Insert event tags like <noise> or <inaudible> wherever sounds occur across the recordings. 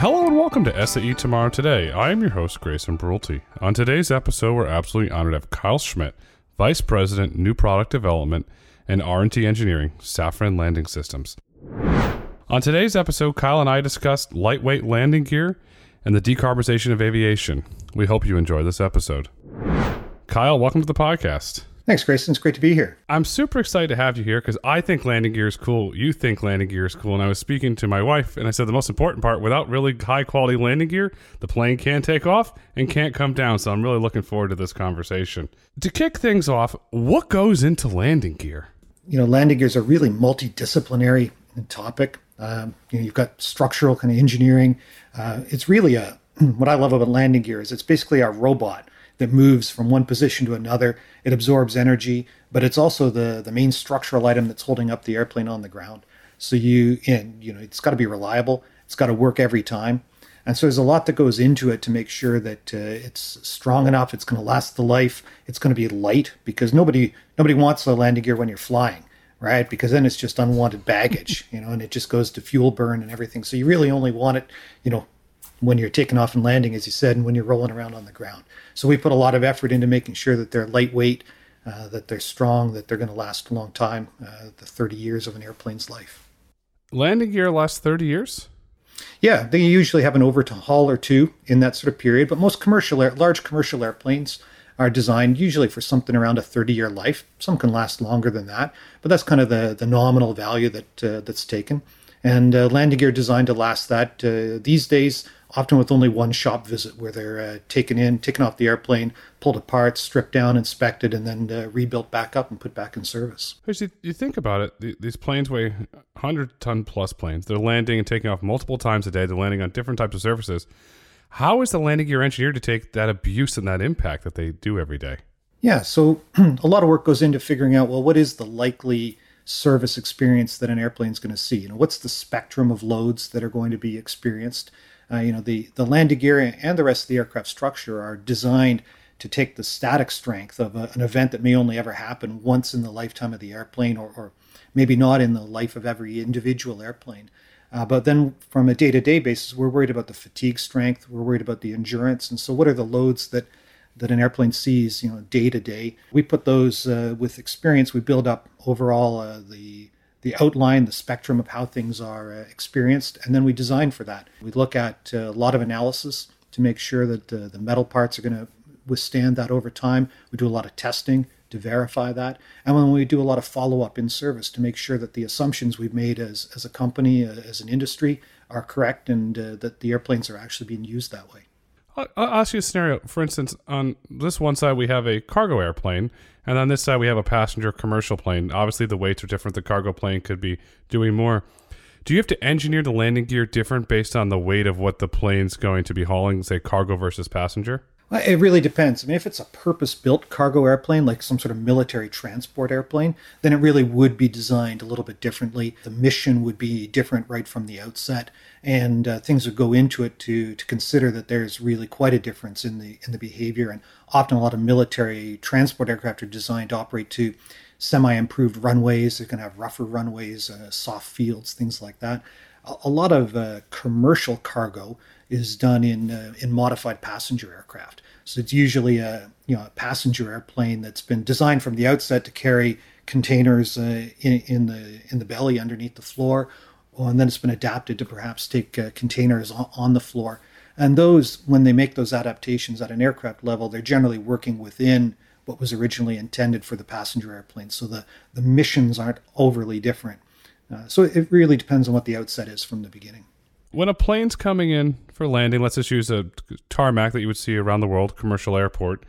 Hello and welcome to SAE Tomorrow Today. I am your host, Grayson Brulte. On today's episode, we're absolutely honored to have Kyle Schmidt, Vice President, New Product Development and R&T Engineering, Safran Landing Systems. On today's episode, Kyle and I discussed lightweight landing gear and the decarbonization of aviation. We hope you enjoy this episode. Kyle, welcome to the podcast. Thanks, Grayson. It's great to be here. I'm super excited to have you here because I think landing gear is cool. You think landing gear is cool. And I was speaking to my wife and I said the most important part without really high quality landing gear, the plane can't take off and can't come down. So I'm really looking forward to this conversation. To kick things off, what goes into landing gear? You know, landing gear is a really multidisciplinary topic. Um, you know, you've got structural kind of engineering. Uh, it's really a <clears throat> what I love about landing gear is it's basically a robot that moves from one position to another. It absorbs energy, but it's also the the main structural item that's holding up the airplane on the ground. So you and you know it's got to be reliable. It's got to work every time. And so there's a lot that goes into it to make sure that uh, it's strong enough. It's going to last the life. It's going to be light because nobody nobody wants the landing gear when you're flying, right? Because then it's just unwanted baggage, you know, and it just goes to fuel burn and everything. So you really only want it, you know, when you're taking off and landing, as you said, and when you're rolling around on the ground. So we put a lot of effort into making sure that they're lightweight, uh, that they're strong, that they're going to last a long time, uh, the 30 years of an airplane's life. Landing gear lasts 30 years? Yeah, they usually have an overhaul or two in that sort of period, but most commercial, air, large commercial airplanes are designed usually for something around a 30 year life. Some can last longer than that, but that's kind of the, the nominal value that uh, that's taken. And uh, landing gear designed to last that. Uh, these days, often with only one shop visit where they're uh, taken in, taken off the airplane, pulled apart, stripped down, inspected, and then uh, rebuilt back up and put back in service. Because you, think about it, these planes weigh 100 ton plus planes. They're landing and taking off multiple times a day. They're landing on different types of surfaces. How is the landing gear engineer to take that abuse and that impact that they do every day? Yeah, so <clears throat> a lot of work goes into figuring out well, what is the likely service experience that an airplane is going to see? You know, what's the spectrum of loads that are going to be experienced? Uh, you know, the, the landing gear and the rest of the aircraft structure are designed to take the static strength of a, an event that may only ever happen once in the lifetime of the airplane or, or maybe not in the life of every individual airplane. Uh, but then from a day to day basis, we're worried about the fatigue strength, we're worried about the endurance. And so, what are the loads that, that an airplane sees, you know, day to day? We put those uh, with experience, we build up overall uh, the the outline, the spectrum of how things are uh, experienced, and then we design for that. We look at uh, a lot of analysis to make sure that the metal parts are going to withstand that over time. We do a lot of testing to verify that, and when we do a lot of follow up in service to make sure that the assumptions we've made as as a company, uh, as an industry, are correct, and uh, that the airplanes are actually being used that way. I'll ask you a scenario. For instance, on this one side, we have a cargo airplane, and on this side, we have a passenger commercial plane. Obviously, the weights are different. The cargo plane could be doing more. Do you have to engineer the landing gear different based on the weight of what the plane's going to be hauling, say cargo versus passenger? Well, it really depends. I mean, if it's a purpose built cargo airplane, like some sort of military transport airplane, then it really would be designed a little bit differently. The mission would be different right from the outset, and uh, things would go into it to, to consider that there's really quite a difference in the, in the behavior. And often, a lot of military transport aircraft are designed to operate to semi improved runways. They're going to have rougher runways, uh, soft fields, things like that. A, a lot of uh, commercial cargo is done in uh, in modified passenger aircraft. So it's usually a you know a passenger airplane that's been designed from the outset to carry containers uh, in, in the in the belly underneath the floor, and then it's been adapted to perhaps take uh, containers on, on the floor. And those, when they make those adaptations at an aircraft level, they're generally working within what was originally intended for the passenger airplane. So the, the missions aren't overly different. Uh, so it really depends on what the outset is from the beginning when a plane's coming in for landing, let's just use a tarmac that you would see around the world, commercial airport.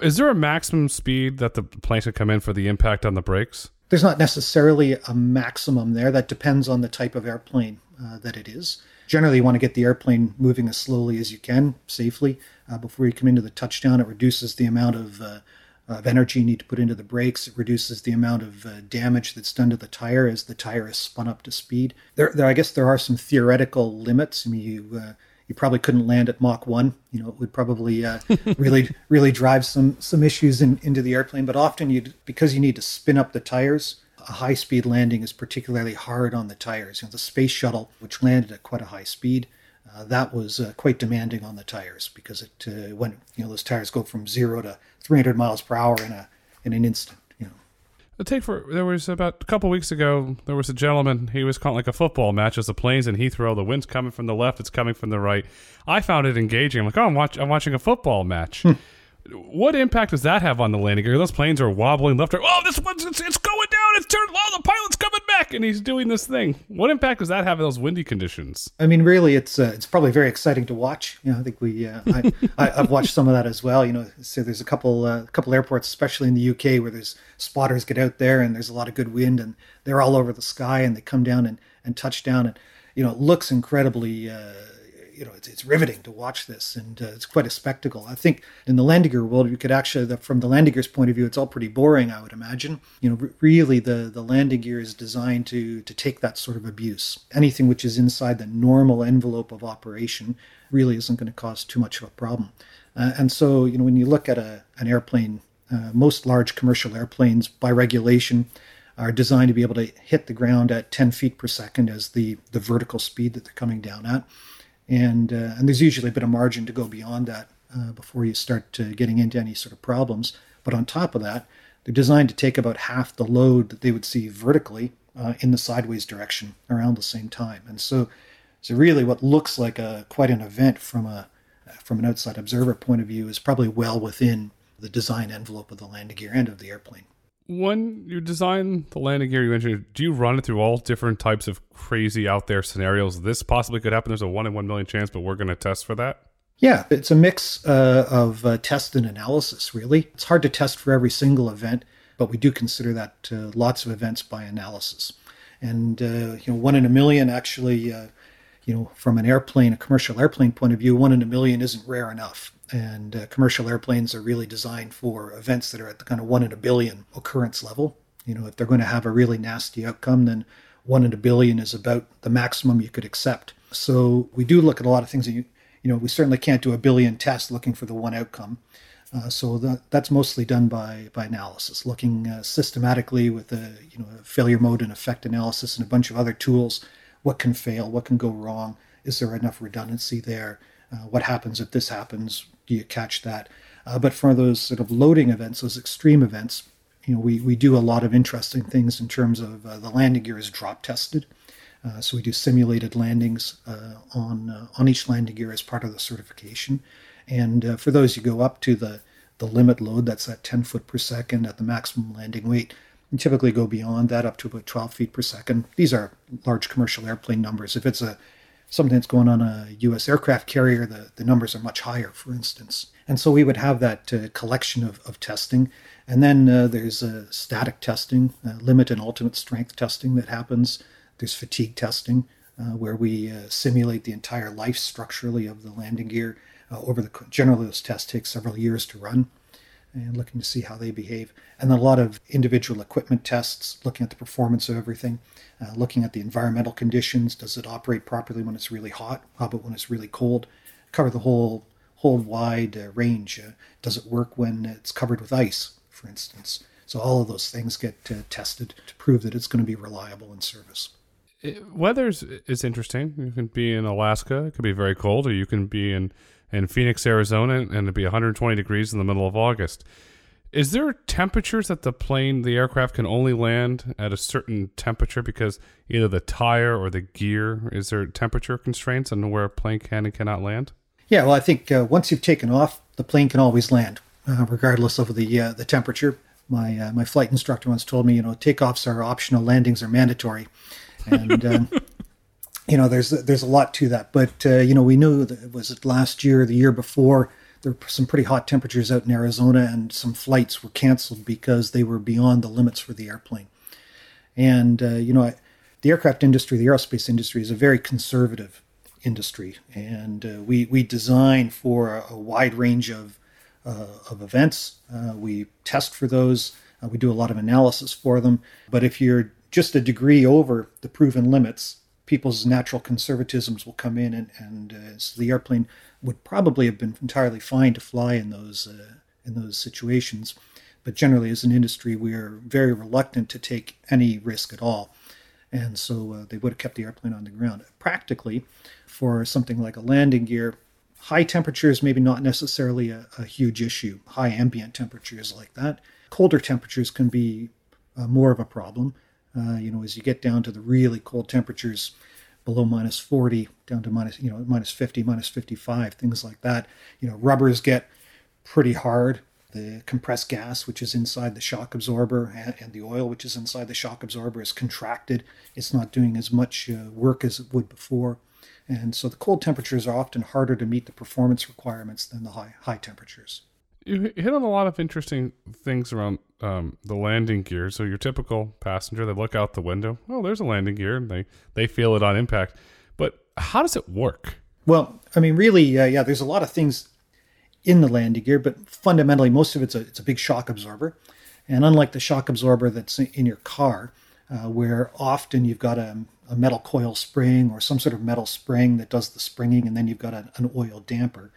Is there a maximum speed that the plane should come in for the impact on the brakes? There's not necessarily a maximum there. That depends on the type of airplane uh, that it is. Generally, you want to get the airplane moving as slowly as you can, safely, uh, before you come into the touchdown. It reduces the amount of uh, of energy you need to put into the brakes. It reduces the amount of uh, damage that's done to the tire as the tire is spun up to speed. There, there I guess there are some theoretical limits. I mean, you uh, you probably couldn't land at Mach one. You know, it would probably uh, <laughs> really really drive some some issues in, into the airplane. But often you because you need to spin up the tires. A high speed landing is particularly hard on the tires. You know, the space shuttle, which landed at quite a high speed, uh, that was uh, quite demanding on the tires because it uh, went, you know, those tires go from zero to 300 miles per hour in a in an instant. You know, the take for there was about a couple weeks ago. There was a gentleman. He was calling like a football match as the planes in Heathrow. The wind's coming from the left. It's coming from the right. I found it engaging. I'm like, oh, I'm, watch, I'm watching a football match. <laughs> What impact does that have on the landing gear? Those planes are wobbling left or oh, this one's it's, it's going down. It's turned. Oh, the pilot's coming back, and he's doing this thing. What impact does that have in those windy conditions? I mean, really, it's uh, it's probably very exciting to watch. You know, I think we uh, I, <laughs> I, have watched some of that as well. You know, so there's a couple uh, couple airports, especially in the UK, where there's spotters get out there and there's a lot of good wind, and they're all over the sky, and they come down and and touch down, and you know, it looks incredibly uh, you know, it's, it's riveting to watch this, and uh, it's quite a spectacle. I think in the landing gear world, you could actually, the, from the landing gear's point of view, it's all pretty boring. I would imagine. You know, really, the the landing gear is designed to to take that sort of abuse. Anything which is inside the normal envelope of operation really isn't going to cause too much of a problem. Uh, and so, you know, when you look at a an airplane, uh, most large commercial airplanes, by regulation, are designed to be able to hit the ground at 10 feet per second as the, the vertical speed that they're coming down at and uh, and there's usually a bit of margin to go beyond that uh, before you start getting into any sort of problems. But on top of that, they're designed to take about half the load that they would see vertically uh, in the sideways direction around the same time. And so, so really, what looks like a quite an event from a from an outside observer point of view is probably well within the design envelope of the landing gear and of the airplane when you design the landing gear you engineer, do you run it through all different types of crazy out there scenarios? This possibly could happen. There's a one in one million chance, but we're going to test for that. Yeah, it's a mix uh, of uh, test and analysis. Really, it's hard to test for every single event, but we do consider that uh, lots of events by analysis. And uh, you know, one in a million actually, uh, you know, from an airplane, a commercial airplane point of view, one in a million isn't rare enough and uh, commercial airplanes are really designed for events that are at the kind of one in a billion occurrence level. You know, if they're going to have a really nasty outcome, then one in a billion is about the maximum you could accept. So we do look at a lot of things that you, you know, we certainly can't do a billion tests looking for the one outcome. Uh, so that, that's mostly done by by analysis, looking uh, systematically with a you know a failure mode and effect analysis and a bunch of other tools. What can fail? What can go wrong? Is there enough redundancy there? Uh, what happens if this happens? Do you catch that? Uh, but for those sort of loading events, those extreme events, you know, we, we do a lot of interesting things in terms of uh, the landing gear is drop tested. Uh, so we do simulated landings uh, on uh, on each landing gear as part of the certification. And for those, you go up to the the limit load. That's at 10 foot per second at the maximum landing weight. You typically go beyond that up to about 12 feet per second. These are large commercial airplane numbers. If it's a something that's going on a U.S. aircraft carrier, the, the numbers are much higher, for instance. And so we would have that uh, collection of, of testing. And then uh, there's uh, static testing, uh, limit and ultimate strength testing that happens. There's fatigue testing, uh, where we uh, simulate the entire life structurally of the landing gear. over the generally, those tests take several years to run and looking to see how they behave. And then a lot of individual equipment tests, looking at the performance of everything, uh, looking at the environmental conditions. Does it operate properly when it's really hot? How about when it's really cold? Cover the whole whole wide uh, range. Uh, does it work when it's covered with ice, for instance? So all of those things get uh, tested to prove that it's going to be reliable in service. Weather is interesting. You can be in Alaska; it could be very cold, or you can be in in Phoenix, Arizona, and it'd be 120 degrees in the middle of August. Is there temperatures that the plane, the aircraft can only land at a certain temperature because either the tire or the gear, is there temperature constraints on where a plane can and cannot land? Yeah, well, I think uh, once you've taken off, the plane can always land, uh, regardless of the uh, the temperature. My uh, my flight instructor once told me, you know, takeoffs are optional, landings are mandatory, and um, <laughs> you know, there's there's a lot to that. But uh, you know, we knew that it was last year, the year before, there were some pretty hot temperatures out in Arizona, and some flights were canceled because they were beyond the limits for the airplane. And uh, you know, the aircraft industry, the aerospace industry, is a very conservative industry, and uh, we we design for a, a wide range of uh, of events. Uh, we test for those. Uh, we do a lot of analysis for them. But if you're just a degree over the proven limits, people's natural conservatisms will come in, and, and uh, so the airplane would probably have been entirely fine to fly in those uh, in those situations. But generally, as an industry, we are very reluctant to take any risk at all. And so uh, they would have kept the airplane on the ground. Practically, for something like a landing gear, high temperatures maybe not necessarily a, a huge issue. High ambient temperatures like that. Colder temperatures can be uh, more of a problem. Uh, you know, as you get down to the really cold temperatures, below minus 40 down to minus you know minus 50 minus 55 things like that you know rubbers get pretty hard. The compressed gas which is inside the shock absorber and, and the oil which is inside the shock absorber is contracted. It's not doing as much uh, work as it would before. And so the cold temperatures are often harder to meet the performance requirements than the high high temperatures you hit on a lot of interesting things around um, the landing gear. So your typical passenger, they look out the window. Oh, there's a landing gear, and they they feel it on impact. But how does it work? Well, I mean, really, uh, yeah. There's a lot of things in the landing gear, but fundamentally, most of it's a it's a big shock absorber. And unlike the shock absorber that's in your car, uh, where often you've got a, a, metal coil spring or some sort of metal spring that does the springing, and then you've got a, an oil damper.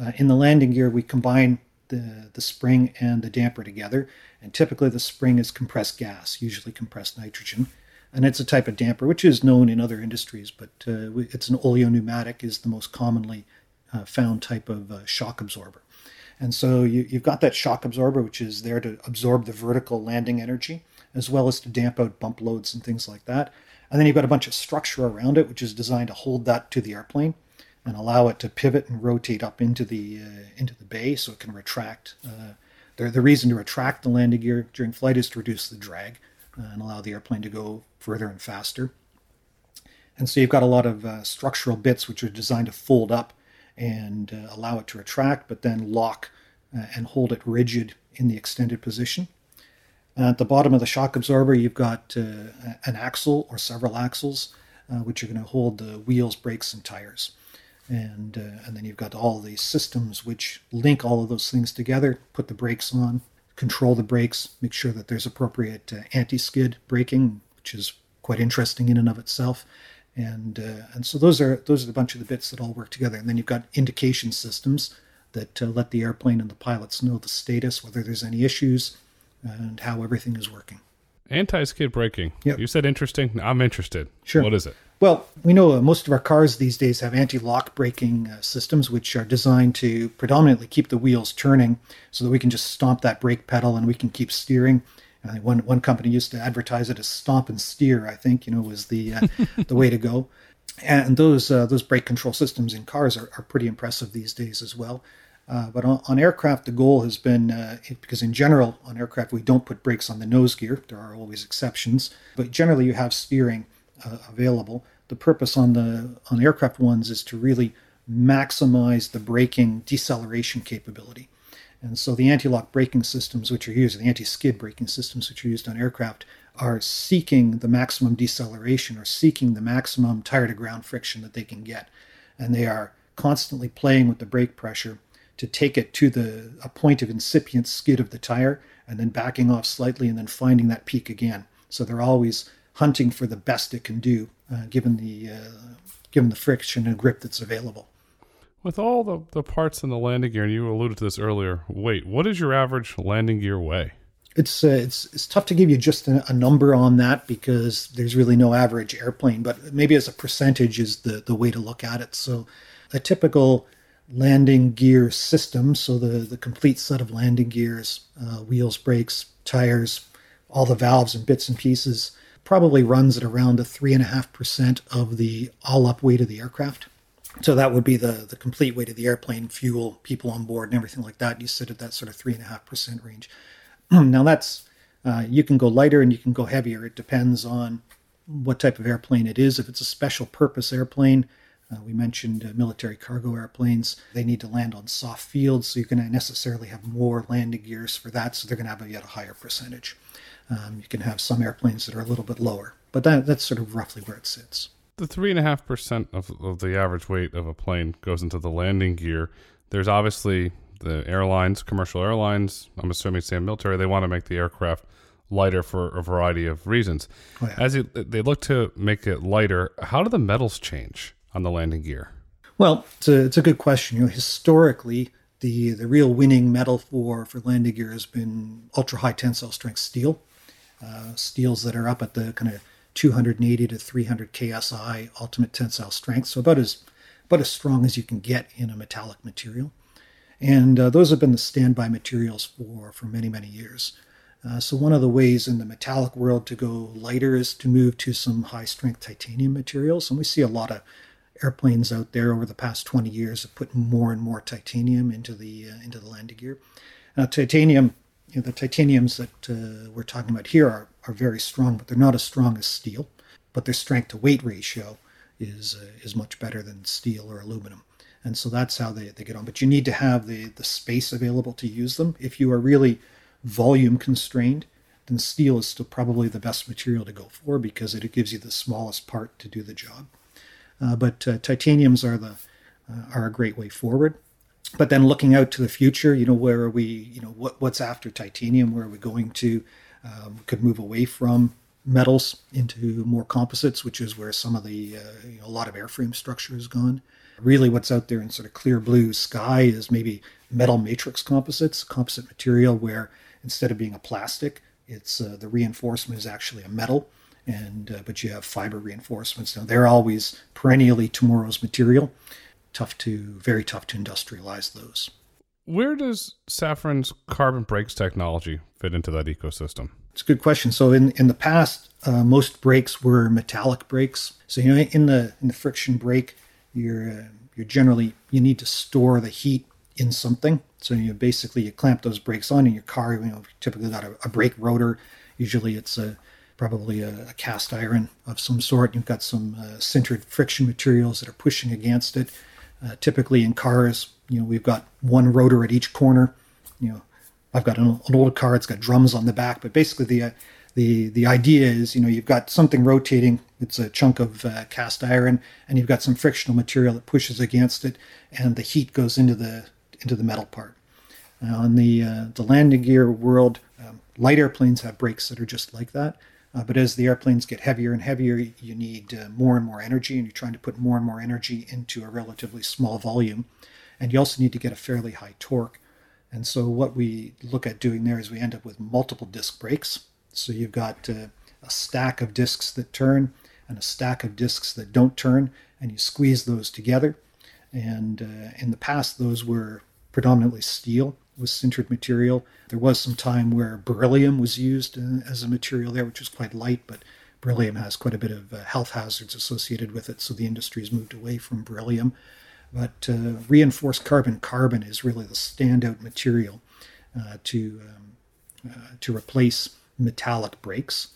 Uh, in the landing gear, we combine the, the spring and the damper together. And typically the spring is compressed gas, usually compressed nitrogen. And it's a type of damper which is known in other industries, but uh, it's an oleopneumatic is the most commonly uh, found type of uh, shock absorber. And so you, you've got that shock absorber, which is there to absorb the vertical landing energy, as well as to damp out bump loads and things like that. And then you've got a bunch of structure around it, which is designed to hold that to the airplane and allow it to pivot and rotate up into the uh, into the bay so it can retract. Uh, the, the reason to retract the landing gear during flight is to reduce the drag uh, and allow the airplane to go further and faster. And so you've got a lot of uh, structural bits which are designed to fold up and uh, allow it to retract, but then lock uh, and hold it rigid in the extended position. at the bottom of the shock absorber, you've got an axle or several axles, which are going to hold the wheels, brakes, and tires and uh, and then you've got all these systems which link all of those things together put the brakes on control the brakes make sure that there's appropriate uh, anti-skid braking which is quite interesting in and of itself. And uh, and so those are those are a bunch of the bits that all work together. And then you've got indication systems that uh, let the airplane and the pilots know the status whether there's any issues and how everything is working. Anti-skid braking. Yep. you said interesting. I'm interested. Sure. What is it well, we know uh, most of our cars these days have anti lock braking uh, systems, which are designed to predominantly keep the wheels turning so that we can just stomp that brake pedal and we can keep steering. Uh, one, one company used to advertise it as stomp and steer, I think, you know, was the, uh, <laughs> the way to go. And those, uh, those brake control systems in cars are, are pretty impressive these days as well. Uh, but on, on, aircraft, the goal has been uh, because in general on aircraft we don't put brakes on the nose gear. There are always exceptions, but generally you have steering uh, available. The purpose on the on aircraft ones is to really maximize the braking deceleration capability. And so the anti-lock braking systems which are used, the anti-skid braking systems which are used on aircraft, are seeking the maximum deceleration or seeking the maximum tire to ground friction that they can get. And they are constantly playing with the brake pressure to take it to the a point of incipient skid of the tire and then backing off slightly and then finding that peak again. So they're always hunting for the best it can do, uh, given the uh, given the friction and grip that's available. With all the, the parts in the landing gear, and you alluded to this earlier, wait, what is your average landing gear weigh? It's uh, it's it's tough to give you just a, a, number on that because there's really no average airplane, but maybe as a percentage is the the way to look at it. So, a typical landing gear system, so the the complete set of landing gears, uh, wheels, brakes, tires, all the valves and bits and pieces probably runs at around a 3.5% of the all up weight of the aircraft. So that would be the, the complete weight of the airplane, fuel, people on board, and everything like that. You sit at that sort of 3.5% range. <clears throat> now, that's uh, you can go lighter and you can go heavier. It depends on what type of airplane it is. If it's a special purpose airplane, uh, we mentioned uh, military cargo airplanes. They need to land on soft fields, so you're going to necessarily have more landing gears for that, so they're going to have a yet a higher percentage. Um, you can have some airplanes that are a little bit lower, but that, that's sort of roughly where it sits. The three and a half percent of the average weight of a plane goes into the landing gear. There's obviously the airlines, commercial airlines. I'm assuming same military. They want to make the aircraft lighter for a variety of reasons. Oh, yeah. As it, they look to make it lighter, how do the metals change on the landing gear? Well, it's a, it's a good question. You know, historically, the the real winning metal for for landing gear has been ultra high tensile strength steel uh, steels that are up at the kind of 280 to 300 ksi ultimate tensile strength, so about as about as strong as you can get in a metallic material. And uh, those have been the standby materials for for many many years. Uh, so one of the ways in the metallic world to go lighter is to move to some high strength titanium materials, and we see a lot of airplanes out there over the past 20 years have put more and more titanium into the uh, into the landing gear. Now, titanium, you know, the titaniums that uh, we're talking about here are, are very strong, but they're not as strong as steel. But their strength to weight ratio is uh, is much better than steel or aluminum, and so that's how they, they get on. But you need to have the the space available to use them. If you are really volume constrained, then steel is still probably the best material to go for because it gives you the smallest part to do the job. Uh, but uh, titaniums are the uh, are a great way forward. But then looking out to the future, you know, where are we? You know, what what's after titanium? Where are we going to? Um, we could move away from metals into more composites, which is where some of the you know, a lot of airframe structure has gone. Really, what's out there in sort of clear blue sky is maybe metal matrix composites, composite material where instead of being a plastic, it's uh, the reinforcement is actually a metal and uh, but you have fiber reinforcements. Now they're always perennially tomorrow's material. Tough to very tough to industrialize those. Where does Safran's carbon brakes technology fit into that ecosystem? It's a good question. So in in the past, uh, most brakes were metallic brakes. So you know in the in the friction brake, you're uh, you're generally you need to store the heat in something. So you basically you clamp those brakes on in your car. You know typically got a, a brake rotor. Usually it's a probably a, a, cast iron of some sort. You've got some uh, sintered friction materials that are pushing against it. Uh, typically in cars, you know, we've got one rotor at each corner. You know, I've got an, an old car; it's got drums on the back. But basically, the uh, the the idea is, you know, you've got something rotating. It's a chunk of uh, cast iron, and you've got some frictional material that pushes against it, and the heat goes into the into the metal part. Now, in the uh, the landing gear world, um, light airplanes have brakes that are just like that. Uh, but as the airplanes get heavier and heavier, you need uh, more and more energy, and you're trying to put more and more energy into a relatively small volume. And you also need to get a fairly high torque. And so, what we look at doing there is we end up with multiple disc brakes. So, you've got uh, a stack of discs that turn and a stack of discs that don't turn, and you squeeze those together. And uh, in the past, those were predominantly steel with sintered material. There was some time where beryllium was used uh, as a material there, which was quite light, but beryllium has quite a bit of uh, health hazards associated with it, so the industry has moved away from beryllium. But uh, reinforced carbon carbon is really the standout material uh, to um, uh, to replace metallic brakes.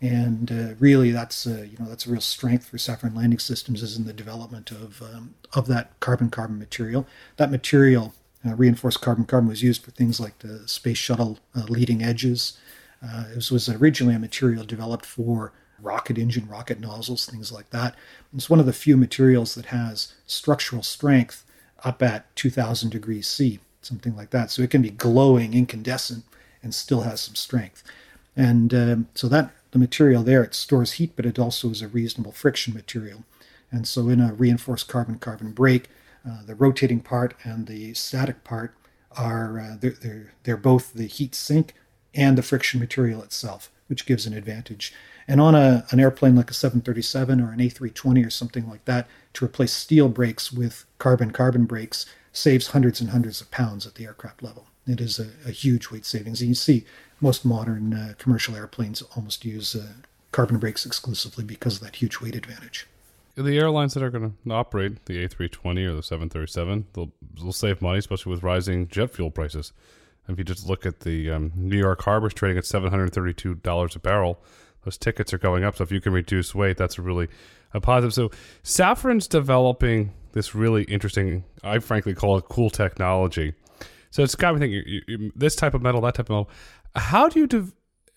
And uh, really, that's a, you know that's a real strength for Safran Landing Systems is in the development of um, of that carbon carbon material. That material uh, reinforced carbon carbon was used for things like the space shuttle uh, leading edges. Uh, it was originally a material developed for rocket engine, rocket nozzles, things like that. It's one of the few materials that has structural strength up at 2000 degrees C, something like that. So it can be glowing, incandescent, and still has some strength. And um, so that the material there, it stores heat, but it also is a reasonable friction material. And so in a reinforced carbon carbon brake, uh, the rotating part and the static part are uh, they're, they're, they're both the heat sink and the friction material itself, which gives an advantage. And on a, an airplane like a 737 or an A320 or something like that, to replace steel brakes with carbon carbon brakes saves hundreds and hundreds of pounds at the aircraft level. It is a, a huge weight savings. And you see most modern uh, commercial airplanes almost use uh, carbon brakes exclusively because of that huge weight advantage the airlines that are going to operate the A320 or the 737, they'll, they'll save money, especially with rising jet fuel prices. If you just look at the um, New York Harbor's trading at $732 a barrel, those tickets are going up. So if you can reduce weight, that's really a positive. So Safran's developing this really interesting, I frankly call it cool technology. So it's got me thinking, you, you, this type of metal, that type of metal. How do you de-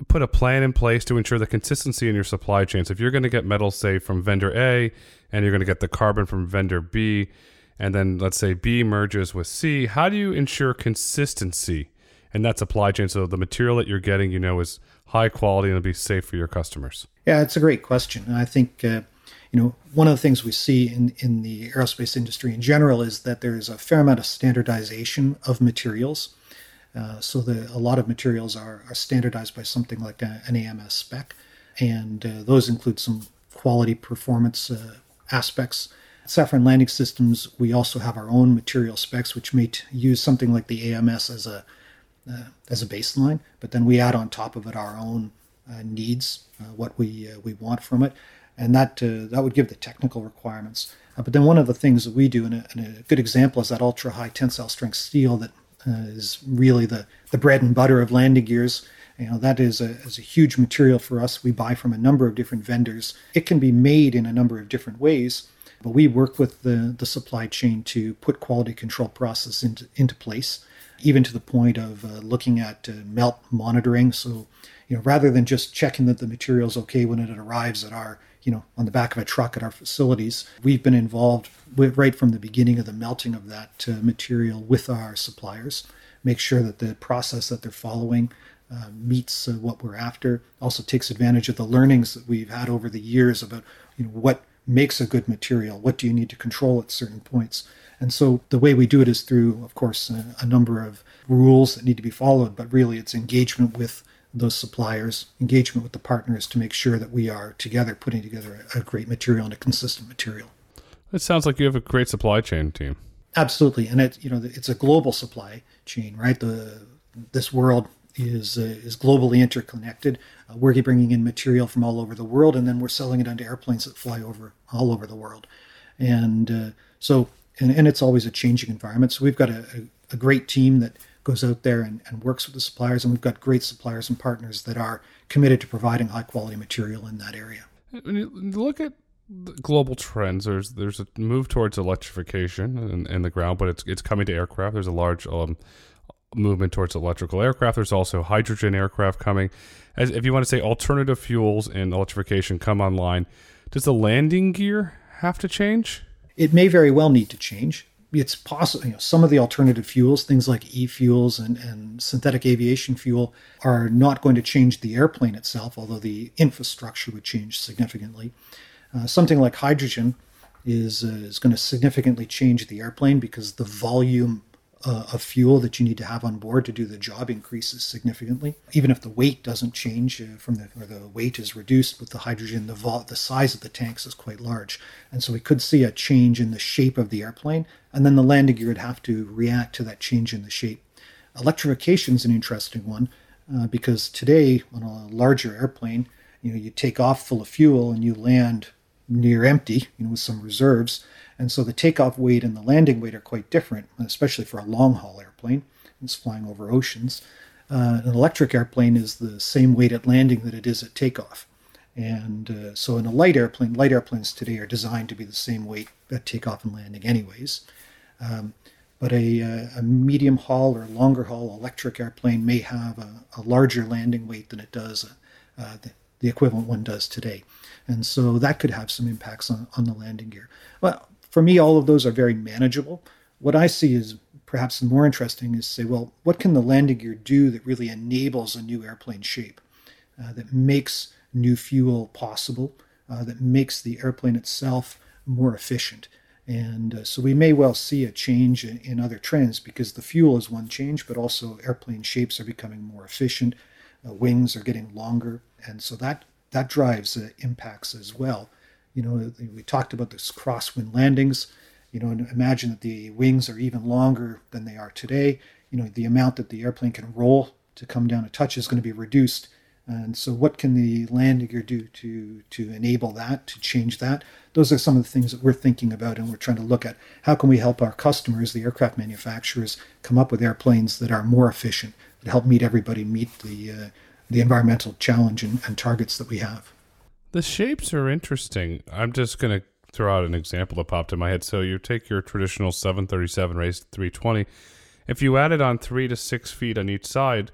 put a plan in place to ensure the consistency in your supply chain. So if you're going to get metal, say from vendor A, and you're going to get the carbon from vendor B, and then let's say B merges with C, how do you ensure consistency in that supply chain so the material that you're getting, you know, is high quality and it'll be safe for your customers? Yeah, it's a great question. I think, uh, you know, one of the things we see in, in the aerospace industry in general is that there's a fair amount of standardization of materials. Uh, so the, a lot of materials are, are standardized by something like a, an AMS spec. and uh, those include some quality performance uh, aspects. Safran Landing Systems, we also have our own material specs, which may t- use something like the AMS as a uh, as a baseline, but then we add on top of it our own uh, needs, what we we want from it, and that that would give the technical requirements. but then one of the things that we do, and a, and a good example is that ultra high tensile strength steel that is really the the bread and butter of landing gears. You know, that is a, is a huge material for us. We buy from a number of different vendors. It can be made in a number of different ways, but we work with the, the supply chain to put quality control process into, into place, even to the point of uh, looking at uh, melt monitoring. So, you know, rather than just checking that the material is okay when it arrives at our, you know, on the back of a truck at our facilities, we've been involved with, right from the beginning of the melting of that uh, material with our suppliers, make sure that the process that they're following uh, meets uh, what we're after. Also takes advantage of the learnings that we've had over the years about you know what makes a good material. What do you need to control at certain points? And so the way we do it is through, of course, a, a number of rules that need to be followed, but really it's engagement with those suppliers, engagement with the partners to make sure that we are together putting together a, a great material and a consistent material. It sounds like you have a great supply chain team. Absolutely, and it you know it's a global supply chain, right? The this world is uh, is globally interconnected. Uh, we're bringing in material from all over the world, and then we're selling it onto airplanes that fly over all over the world. And uh, so, and, and, it's always a changing environment. So we've got a, a, a, great team that goes out there and, and works with the suppliers, and we've got great suppliers and partners that are committed to providing high quality material in that area. When you look at global trends. There's there's a move towards electrification in, in, the ground, but it's it's coming to aircraft. There's a large um, movement towards electrical aircraft. There's also hydrogen aircraft coming. As if you want to say alternative fuels and electrification come online, does the landing gear have to change? It may very well need to change. It's possible, you know, some of the alternative fuels, things like e-fuels and, and synthetic aviation fuel, are not going to change the airplane itself, although the infrastructure would change significantly. Uh, something like hydrogen is uh, is going to significantly change the airplane because the volume uh, of fuel that you need to have on board to do the job increases significantly. Even if the weight doesn't change uh, from the or the weight is reduced with the hydrogen, the vol- the size of the tanks is quite large, and so we could see a change in the shape of the airplane, and then the landing gear would have to react to that change in the shape. Electrification is an interesting one uh, because today on a larger airplane, you know, you take off full of fuel and you land near empty, you know, with some reserves and so the takeoff weight and the landing weight are quite different, especially for a long haul airplane. It's flying over oceans. Uh, an electric airplane is the same weight at landing that it is at takeoff. And uh, so in a light airplane, light airplanes today are designed to be the same weight at takeoff and landing, anyways. Um, but a, uh, a, medium haul or longer haul electric airplane may have a, a larger landing weight than it does, uh, the, the, equivalent one does today. And so that could have some impacts on, on the landing gear. Well, for me, all of those are very manageable. What I see is perhaps more interesting is say, well, what can the landing gear do that really enables a new airplane shape, uh, that makes new fuel possible, uh, that makes the airplane itself more efficient? And uh, so we may well see a change in, in, other trends because the fuel is one change, but also airplane shapes are becoming more efficient, uh, wings are getting longer, and so that that drives uh, impacts as well. You know, we talked about this crosswind landings. You know, imagine that the wings are even longer than they are today. You know, the amount that the airplane can roll to come down a touch is going to be reduced. And so, what can the landing gear do to to enable that, to change that? Those are some of the things that we're thinking about, and we're trying to look at how can we help our customers, the aircraft manufacturers, come up with airplanes that are more efficient, that help meet everybody meet the uh, the environmental challenge and, and targets that we have. The shapes are interesting. I'm just going to throw out an example that popped in my head. So you take your traditional 737 raised to 320. If you added on three to six feet on each side,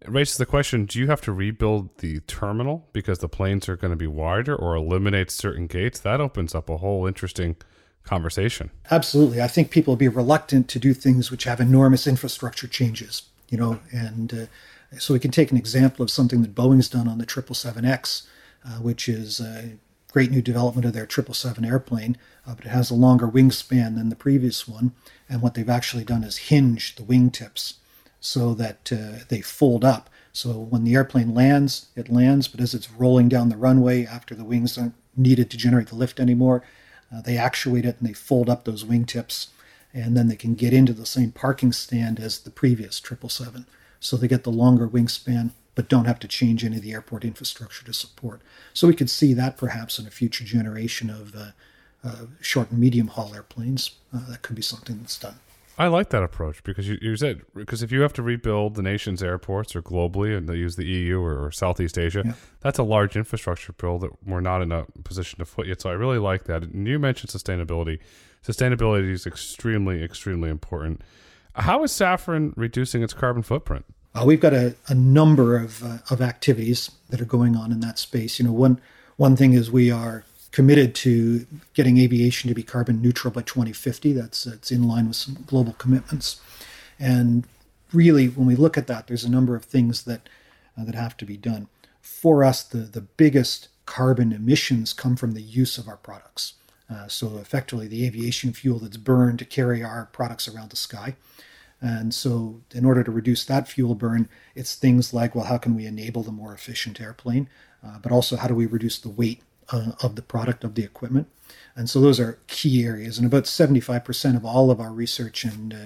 it raises the question do you have to rebuild the terminal because the planes are going to be wider or eliminate certain gates? That opens up a whole interesting conversation. Absolutely. I think people will be reluctant to do things which have enormous infrastructure changes, you know, and uh, so we can take an example of something that Boeing's done on the 777X uh, which is a great new development of their 777 airplane, uh, but it has a longer wingspan than the previous one. And what they've actually done is hinge the wingtips so that uh, they fold up So when the airplane lands, it lands, but as it's rolling down the runway after the wings aren't needed to generate the lift anymore, uh, they actuate it and they fold up those wingtips, and then they can get into the same parking stand as the previous 777. So they get the longer wingspan, but don't have to change any of the airport infrastructure to support. So we could see that perhaps in a future generation of uh, uh, short and medium haul airplanes. Uh, that could be something that's done. I like that approach because you, you said because if you have to rebuild the nation's airports or globally and they use the EU or, or Southeast Asia, yeah. that's a large infrastructure bill that we're not in a position to foot yet. So I really like that. And you mentioned sustainability. Sustainability is extremely, extremely important. How is Safran reducing its carbon footprint? Uh, we've got a, a number of, uh, of activities that are going on in that space. You know, one one thing is we are committed to getting aviation to be carbon neutral by 2050. That's that's in line with some global commitments. And really, when we look at that, there's a number of things that uh, that have to be done. For us, the the biggest carbon emissions come from the use of our products. Uh, so effectively, the aviation fuel that's burned to carry our products around the sky. And so, in order to reduce that fuel burn, it's things like, well, how can we enable the more efficient airplane? Uh, but also, how do we reduce the weight uh, of the product of the equipment. And so those are key areas. And about 75% of all of our research and uh,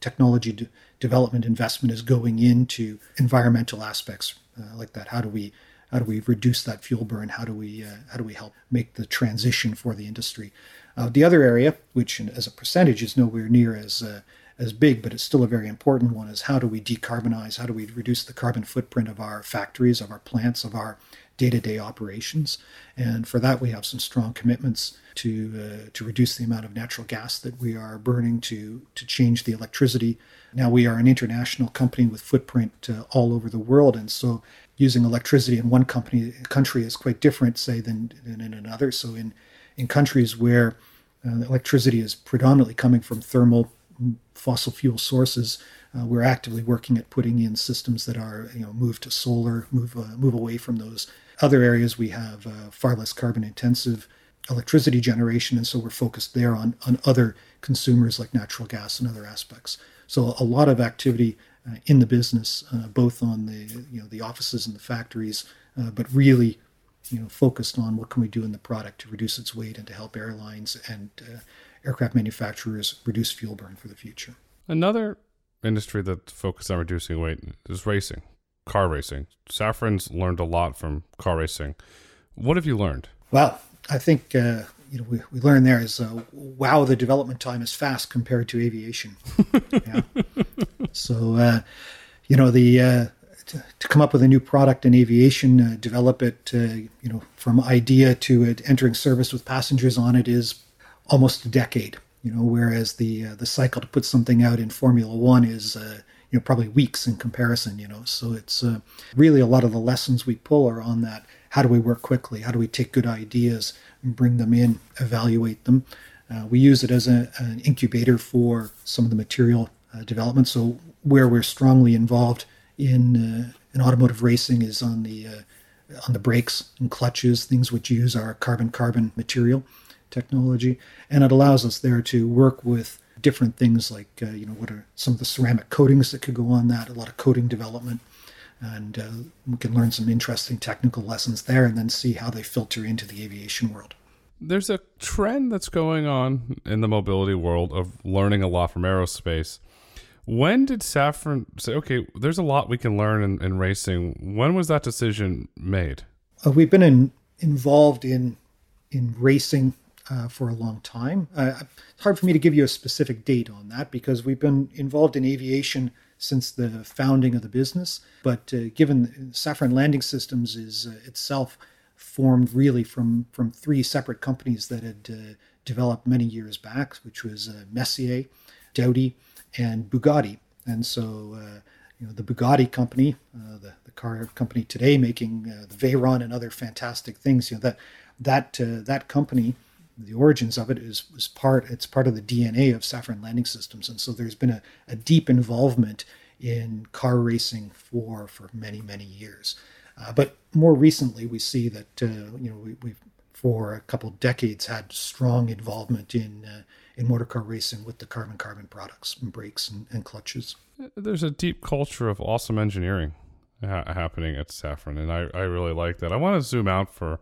technology de- development investment is going into environmental aspects uh, like that. How do we how do we reduce that fuel burn? How do we uh, how do we help make the transition for the industry? Uh, the other area, which as a percentage is nowhere near as as big, but it's still a very important one, is how do we decarbonize? How do we reduce the carbon footprint of our factories, of our plants, of our day to day operations. And for that, we have some strong commitments to, uh, to reduce the amount of natural gas that we are burning to, to change the electricity. Now, we are an international company with footprint uh, all over the world. And so, using electricity in one company, country is quite different, say, than, than in another. So, in, in countries where uh, electricity is predominantly coming from thermal fossil fuel sources, uh, we're actively working at putting in systems that are, you know, move to solar, move uh, move away from those other areas we have uh, far less carbon intensive electricity generation, and so we're focused there on on other consumers like natural gas and other aspects. So a lot of activity uh, in the business, uh, both on the you know the offices and the factories, uh, but really you know focused on what can we do in the product to reduce its weight and to help airlines and aircraft manufacturers reduce fuel burn for the future. Another industry that focuses on reducing weight is racing car racing. Safran's learned a lot from car racing. What have you learned? Well, I think uh, you know we, we learned there is uh, wow the development time is fast compared to aviation. <laughs> yeah. So uh, you know the uh, to, to, come up with a new product in aviation, uh, develop it uh, you know from idea to it entering service with passengers on it is almost a decade. You know, whereas the the cycle to put something out in Formula One is you know probably weeks in comparison you know. So it's uh, really a lot of the lessons we pull are on that how do we work quickly? How do we take good ideas and bring them in evaluate them? Uh, we use it as a, an incubator for some of the material uh, development. So where we're strongly involved in uh, in automotive racing is on the uh, on the brakes and clutches things which use our carbon carbon material technology and it allows us there to work with different things like uh, you know what are some of the ceramic coatings that could go on that a lot of coating development and uh, we can learn some interesting technical lessons there and then see how they filter into the aviation world. There's a trend that's going on in the mobility world of learning a lot from aerospace. When did Safran say okay there's a lot we can learn in, in racing. When was that decision made? Uh, we've been in, involved in in racing uh, for a long time. Uh, it's hard for me to give you a specific date on that because we've been involved in aviation since the founding of the business. But uh, given Safran Landing Systems is uh, itself formed really from from three separate companies that had uh, developed many years back, which was uh, Messier, Dowty, and Bugatti. And so you know the Bugatti company, uh, the, the car company today making uh, the Veyron and other fantastic things. You know that that uh, that company the origins of it is was part it's part of the DNA of Safran Landing Systems, and so there's been a, a deep involvement in car racing for for many many years. Uh, but more recently, we see that uh, you know we, we've for a couple decades had strong involvement in uh, in motor car racing with the carbon carbon products and brakes and, and, clutches. There's a deep culture of awesome engineering ha- happening at Safran, and I, I really like that. I want to zoom out for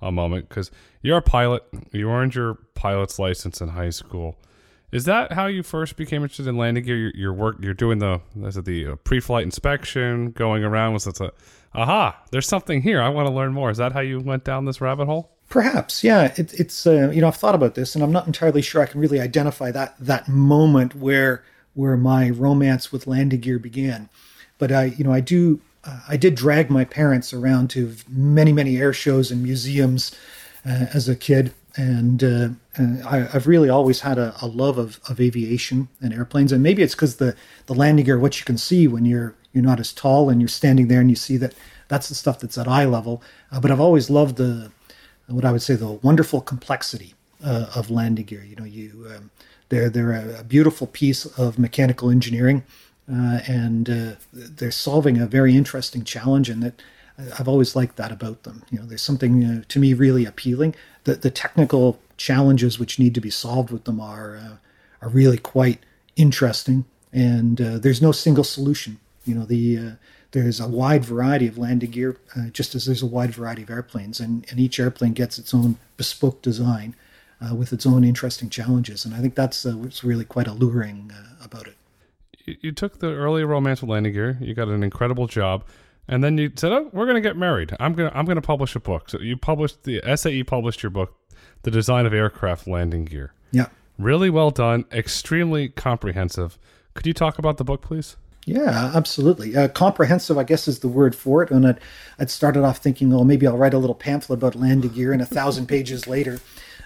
a moment because you're a pilot. You earned your pilot's license in high school. Is that how you first became interested in landing gear? Your, your work, you're doing the is it the uh, pre-flight inspection, going around was it a aha? There's something here. I want to learn more. Is that how you went down this rabbit hole? Perhaps, yeah. It, it's uh, you know I've thought about this, and I'm not entirely sure I can really identify that that moment where where my romance with landing gear began. But I you know I do uh, I did drag my parents around to many many air shows and museums uh, as a kid, and, uh, I, have really always had a, a, love of, of aviation and airplanes. And maybe it's because the the landing gear, what you can see when you're you're not as tall and you're standing there and you see that that's the stuff that's at eye level. Uh, but I've always loved the what I would say the wonderful complexity uh, of landing gear. You know, you um, they're they're a, beautiful piece of mechanical engineering, uh, and uh, they're solving a very interesting challenge. And that I've always liked that about them. You know, there's something uh, to me really appealing. The the technical challenges which need to be solved with them are uh, are really quite interesting. And uh, there's no single solution. You know, the there's a wide variety of landing gear, uh, just as there's a wide variety of airplanes, and, and each airplane gets its own bespoke design uh, with its own interesting challenges. And I think that's uh, what's really quite alluring uh, about it. You, took the early romance with landing gear. You got an incredible job, and then you said, "Oh, we're going to get married. I'm going to I'm going to publish a book." So you published the SAE published your book, "The Design of Aircraft Landing Gear." Yeah, really well done, extremely comprehensive. Could you talk about the book, please? Yeah, absolutely. Uh, comprehensive, I guess, is the word for it. And I'd, I'd started off thinking, oh, maybe I'll write a little pamphlet about landing gear, and a thousand <laughs> pages later,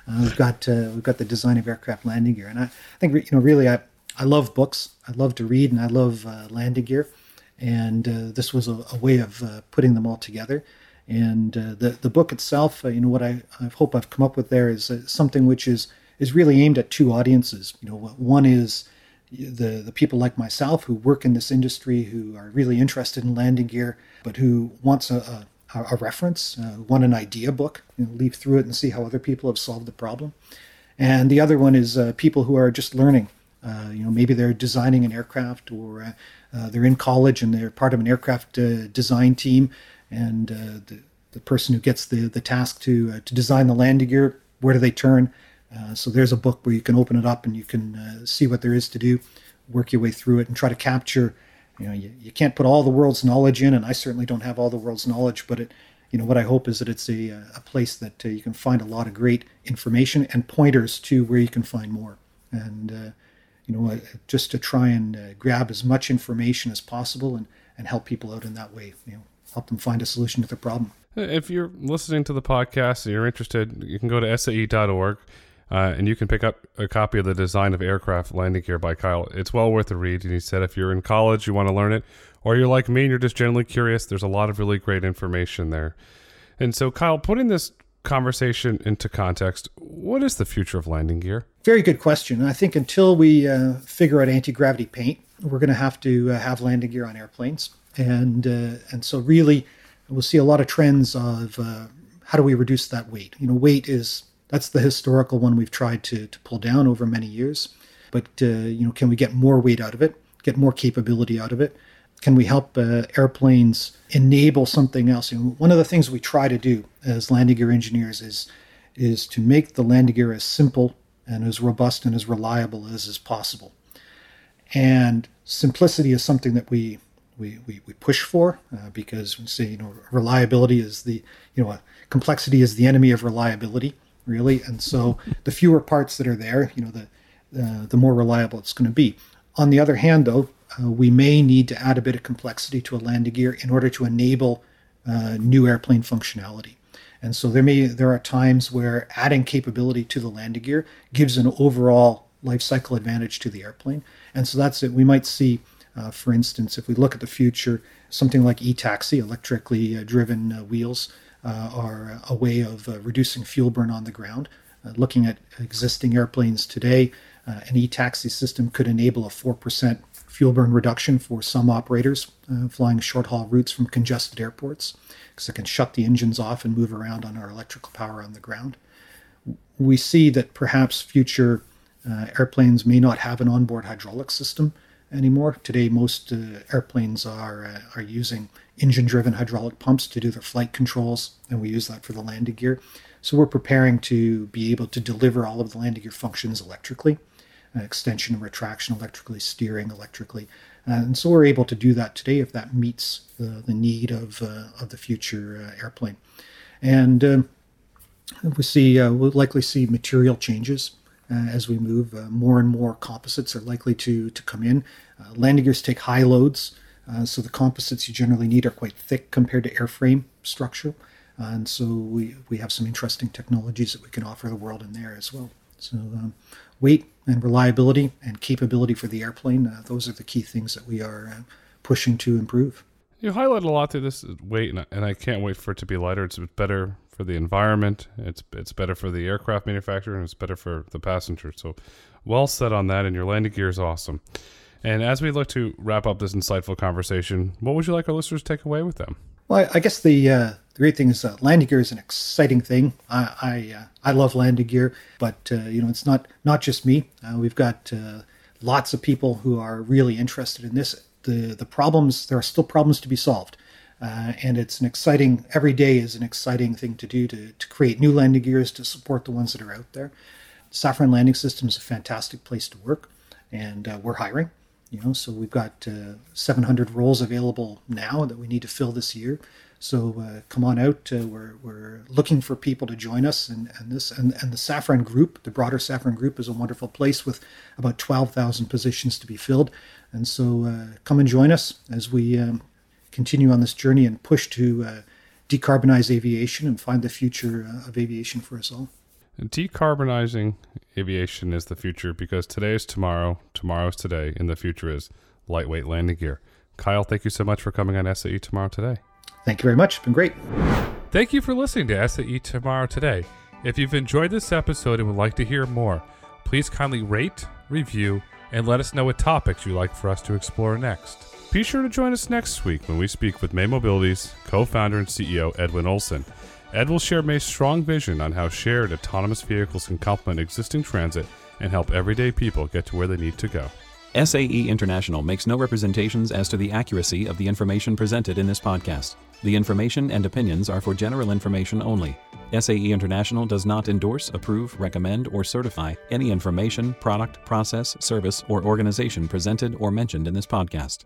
uh, we've got uh, we've got the design of aircraft landing gear. And I, I think, you know, really, I, I love books. I love to read, and I love uh, landing gear. And uh, this was a, a way of uh, putting them all together. And the the book itself, you know, what I, I hope I've come up with there is something which is is really aimed at two audiences. You know, one is the the people like myself who work in this industry who are really interested in landing gear, but who wants a, a, a reference, uh, want an idea book, you know, through it and see how other people have solved the problem. And the other one is uh, people who are just learning. Uh, you know, maybe they're designing an aircraft or uh, uh, they're in college and they're part of an aircraft uh, design team, and the the person who gets the the task to to design the landing gear, where do they turn? So there's a book where you can open it up and you can see what there is to do, work your way through it, and try to capture. You know, you, you can't put all the world's knowledge in, and I certainly don't have all the world's knowledge, but it, you know, what I hope is that it's a, a place that uh, you can find a lot of great information and pointers to where you can find more. And, uh, you know, uh, just to try and grab as much information as possible and, and help people out in that way, you know, help them find a solution to their problem. If you're listening to the podcast and you're interested, you can go to sae.org uh, and you can pick up a copy of the design of aircraft landing gear by Kyle. It's well worth a read. And he said if you're in college, you want to learn it, or you're like me and you're just generally curious, there's a lot of really great information there. And so, Kyle, putting this conversation into context, what is the future of landing gear? Very good question. I think until we uh, figure out anti gravity paint, we're going to have to uh, have landing gear on airplanes, and uh, and so really, we'll see a lot of trends of uh, how do we reduce that weight. You know, weight is that's the historical one we've tried to, to pull down over many years. But uh, you know, can we get more weight out of it? Get more capability out of it? Can we help uh, airplanes enable something else? One of the things we try to do as landing gear engineers is is to make the landing gear as simple and as robust and as reliable as is possible. And simplicity is something that we we, we, we push for uh, because we say you know reliability is the you know complexity is the enemy of reliability really. And so the fewer parts that are there, you know, the uh, the more reliable it's going to be. On the other hand, though, uh, we may need to add a bit of complexity to a landing gear in order to enable uh, new airplane functionality. And so there may there are times where adding capability to the landing gear gives an overall life cycle advantage to the airplane. And so that's it. We might see, uh, for instance, if we look at the future, something like e-taxi, electrically uh, driven uh, wheels, uh, are a way of uh, reducing fuel burn on the ground. Uh, looking at existing airplanes today, an e-taxi system could enable a 4% fuel burn reduction for some operators uh, flying short haul routes from congested airports because it can shut the engines off and move around on our electrical power on the ground. We see that perhaps future uh, airplanes may not have an onboard hydraulic system anymore. Today, most uh, airplanes are are using engine driven hydraulic pumps to do their flight controls, and we use that for the landing gear. So we're preparing to be able to deliver all of the landing gear functions electrically, uh, extension and retraction electrically, steering electrically. Uh, and so we're able to do that today if that meets the, the need of, uh, of the future uh, airplane. And um, we see, uh, we'll likely see material changes uh, as we move. more and more composites are likely to, to come in. landing gears take high loads. so the composites you generally need are quite thick compared to airframe structure. And so we, we have some interesting technologies that we can offer the world in there as well. So um, weight and reliability and capability for the airplane, uh, those are the key things that we are uh, pushing to improve. You highlight a lot through this weight, and I can't wait for it to be lighter. It's better for the environment. It's it's better for the aircraft manufacturer, and it's better for the passenger. So, well said on that. And your landing gear is awesome. And as we look to wrap up this insightful conversation, what would you like our listeners to take away with them? Well, I guess the uh, the great thing is uh, landing gear is an exciting thing. I I, uh, I love landing gear, but uh, you know it's not not just me. Uh, we've got lots of people who are really interested in this. the The problems there are still problems to be solved, and it's an exciting. Every day is an exciting thing to do to to create new landing gears to support the ones that are out there. Safran Landing System is a fantastic place to work, and we're hiring. You know, so we've got uh, 700 roles available now that we need to fill this year. So uh, come on out. Uh, we're, we're looking for people to join us, and, and this and, and the Safran Group, the broader Safran Group, is a wonderful place with about 12,000 positions to be filled. And so uh, come and join us as we um, continue on this journey and push to uh, decarbonize aviation and find the future uh, of aviation for us all. Decarbonizing aviation is the future because today is tomorrow, tomorrow is today, and the future is lightweight landing gear. Kyle, thank you so much for coming on SAE Tomorrow Today. Thank you very much. It's been great. Thank you for listening to SAE Tomorrow Today. If you've enjoyed this episode and would like to hear more, please kindly rate, review, and let us know what topics you'd like for us to explore next. Be sure to join us next week when we speak with May Mobility's co founder and CEO, Edwin Olson. Ed will share May's strong vision on how shared autonomous vehicles can complement existing transit and help everyday people get to where they need to go. SAE International makes no representations as to the accuracy of the information presented in this podcast. The information and opinions are for general information only. SAE International does not endorse, approve, recommend, or certify any information, product, process, service, or organization presented or mentioned in this podcast.